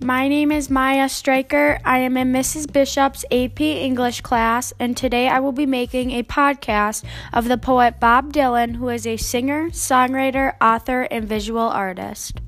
My name is Mya Streichert. I am in Mrs. Bishop's AP English class, and today I will be making a podcast of the poet Bob Dylan, who is a singer, songwriter, author, and visual artist.